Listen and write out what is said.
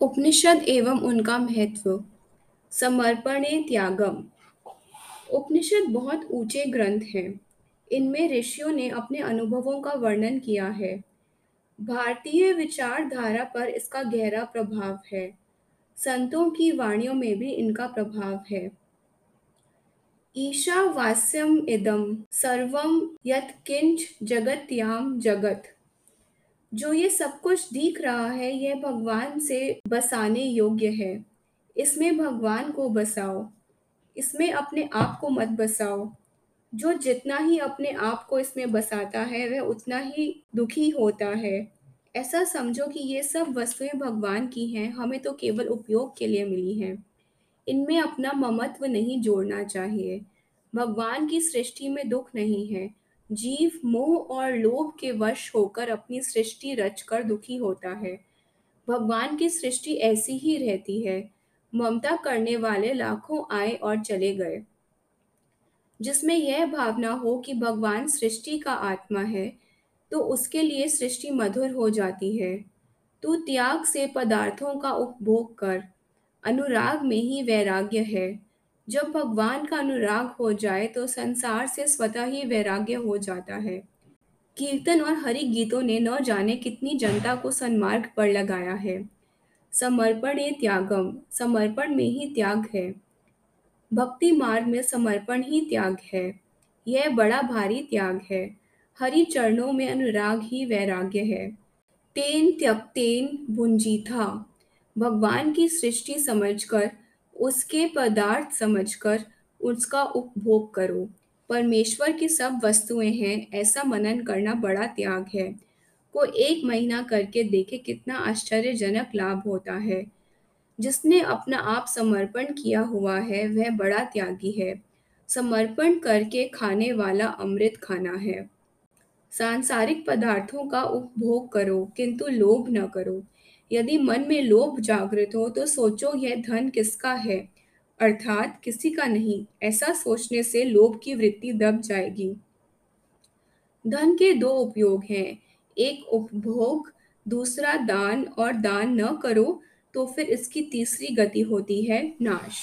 उपनिषद एवं उनका महत्व। समर्पणे त्यागम। उपनिषद बहुत ऊँचे ग्रंथ हैं। इनमें ऋषियों ने अपने अनुभवों का वर्णन किया है। भारतीय विचारधारा पर इसका गहरा प्रभाव है। संतों की वाणियों में भी इनका प्रभाव है। ईशावास्यम इदम सर्वम यत्किंच जगत्याम जगत। जो ये सब कुछ दिख रहा है, यह भगवान से बसाने योग्य है। इसमें भगवान को बसाओ। इसमें अपने आप को मत बसाओ। जो जितना ही अपने आप को इसमें बसाता है, वह उतना ही दुखी होता है। ऐसा समझो कि ये सब वस्तुएँ भगवान की हैं, हमें तो केवल उपयोग के लिए मिली हैं। इनमें अपना ममत्व नहीं जोड़ना चाहिए। भगवान की सृष्टि में दुख नहीं है। जीव, मोह और लोभ के वश होकर अपनी सृष्टि रचकर दुखी होता है। भगवान की सृष्टि ऐसी ही रहती है। ममता करने वाले लाखों आए और चले गए। जिसमें यह भावना हो कि भगवान सृष्टि का आत्मा है तो उसके लिए सृष्टि मधुर हो जाती है। तू त्याग से पदार्थों का उपभोग कर। अनुराग में ही वैराग्य है। जब भगवान का अनुराग हो जाए तो संसार से स्वतः ही वैराग्य हो जाता है। कीर्तन और हरि गीतों ने न जाने कितनी जनता को सन्मार्ग पर लगाया है। समर्पण ए त्यागम, समर्पण में ही त्याग है। भक्ति मार्ग में समर्पण ही त्याग है। यह बड़ा भारी त्याग है। हरि चरणों में अनुराग ही वैराग्य है। तेन त्यक्तेन भुंजी था भगवान की सृष्टि समझकर उसके पदार्थ समझकर उसका उपभोग करो। परमेश्वर की सब वस्तुएँ हैं, ऐसा मनन करना बड़ा त्याग है। को एक महीना करके देखे कितना आश्चर्यजनक लाभ होता है। जिसने अपना आप समर्पण किया हुआ है, वह बड़ा त्यागी है। समर्पण करके खाने वाला अमृत खाना है। सांसारिक पदार्थों का उपभोग करो, किंतु लोभ न करो। यदि मन में लोभ जागृत हो तो सोचो यह धन किसका है? अर्थात किसी का नहीं, ऐसा सोचने से लोभ की वृत्ति दब जाएगी। धन के दो उपयोग हैं। एक उपभोग, दूसरा दान, और दान न करो तो फिर इसकी तीसरी गति होती है नाश।